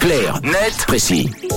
Clair, net, précis.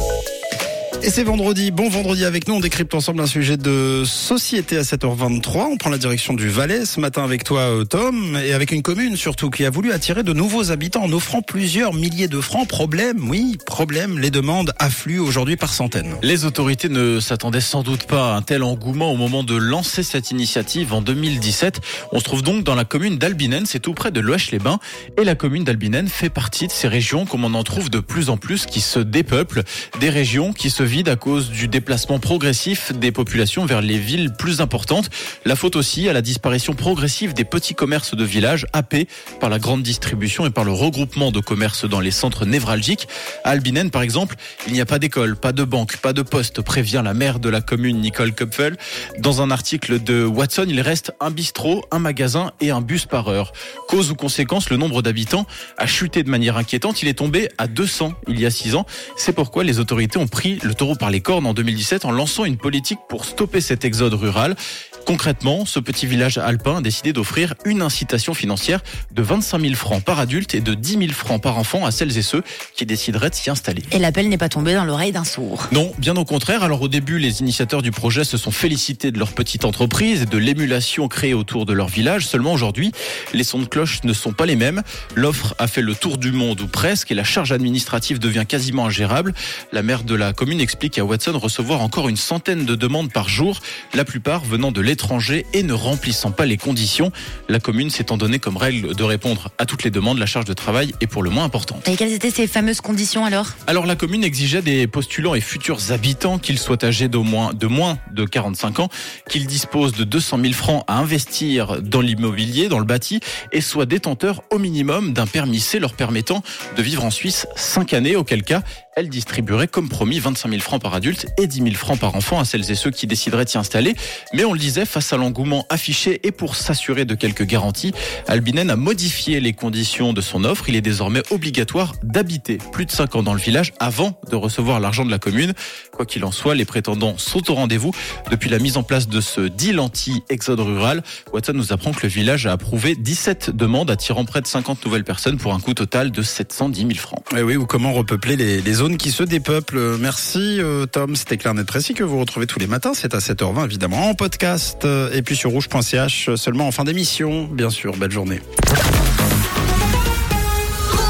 Et c'est vendredi, bon vendredi avec nous, on décrypte ensemble un sujet de société à 7h23. On prend la direction du Valais ce matin avec toi euh, Tom, et avec une commune surtout qui a voulu attirer de nouveaux habitants en offrant plusieurs milliers de francs. Problème, oui, problème, les demandes affluent aujourd'hui par centaines. Les autorités ne s'attendaient sans doute pas à un tel engouement au moment de lancer cette initiative en 2017. On se trouve donc dans la commune d'Albinen, c'est tout près de Loèche-les-Bains, et la commune d'Albinen fait partie de ces régions comme on en trouve de plus en plus qui se dépeuplent, des régions qui se à cause du déplacement progressif des populations vers les villes plus importantes. La faute aussi à la disparition progressive des petits commerces de villages happés par la grande distribution et par le regroupement de commerces dans les centres névralgiques. À Albinen, par exemple, il n'y a pas d'école, pas de banque, pas de poste, prévient la maire de la commune Nicole Kupfel. Dans un article de Watson, il reste un bistrot, un magasin et un bus par heure. Cause ou conséquence, le nombre d'habitants a chuté de manière inquiétante. Il est tombé à 200 il y a 6 ans. C'est pourquoi les autorités ont pris le par les cornes en 2017 en lançant une politique pour stopper cet exode rural. Concrètement, ce petit village alpin a décidé d'offrir une incitation financière de 25 000 francs par adulte et de 10 000 francs par enfant à celles et ceux qui décideraient de s'y installer. Et l'appel n'est pas tombé dans l'oreille d'un sourd. Non, bien au contraire. Alors au début, les initiateurs du projet se sont félicités de leur petite entreprise et de l'émulation créée autour de leur village. Seulement aujourd'hui, les sons de cloche ne sont pas les mêmes. L'offre a fait le tour du monde ou presque et la charge administrative devient quasiment ingérable. La maire de la commune explique à Watson recevoir encore une centaine de demandes par jour, la plupart venant de l'étranger et ne remplissant pas les conditions. La commune s'étant donné comme règle de répondre à toutes les demandes, la charge de travail est pour le moins importante. Et quelles étaient ces fameuses conditions alors? Alors la commune exigeait des postulants et futurs habitants qu'ils soient âgés d'au moins de moins de 45 ans, qu'ils disposent de 200 000 francs à investir dans l'immobilier, dans le bâti, et soient détenteurs au minimum d'un permis C leur permettant de vivre en Suisse 5 années, auquel cas elle distribuerait comme promis 25 000 francs par adulte et 10 000 francs par enfant à celles et ceux qui décideraient d'y installer. Mais on le disait, face à l'engouement affiché et pour s'assurer de quelques garanties, Albinen a modifié les conditions de son offre. Il est désormais obligatoire d'habiter plus de 5 ans dans le village avant de recevoir l'argent de la commune. Quoi qu'il en soit, les prétendants sont au rendez-vous. Depuis la mise en place de ce deal anti-exode rural, Watson nous apprend que le village a approuvé 17 demandes attirant près de 50 nouvelles personnes pour un coût total de 710 000 francs. Et eh oui, ou comment repeupler les, les qui se dépeuplent. Merci euh, Tom, c'était clair net précis que vous retrouvez tous les matins, c'est à 7h20 évidemment en podcast euh, et puis sur rouge.ch seulement en fin d'émission, bien sûr. Belle journée.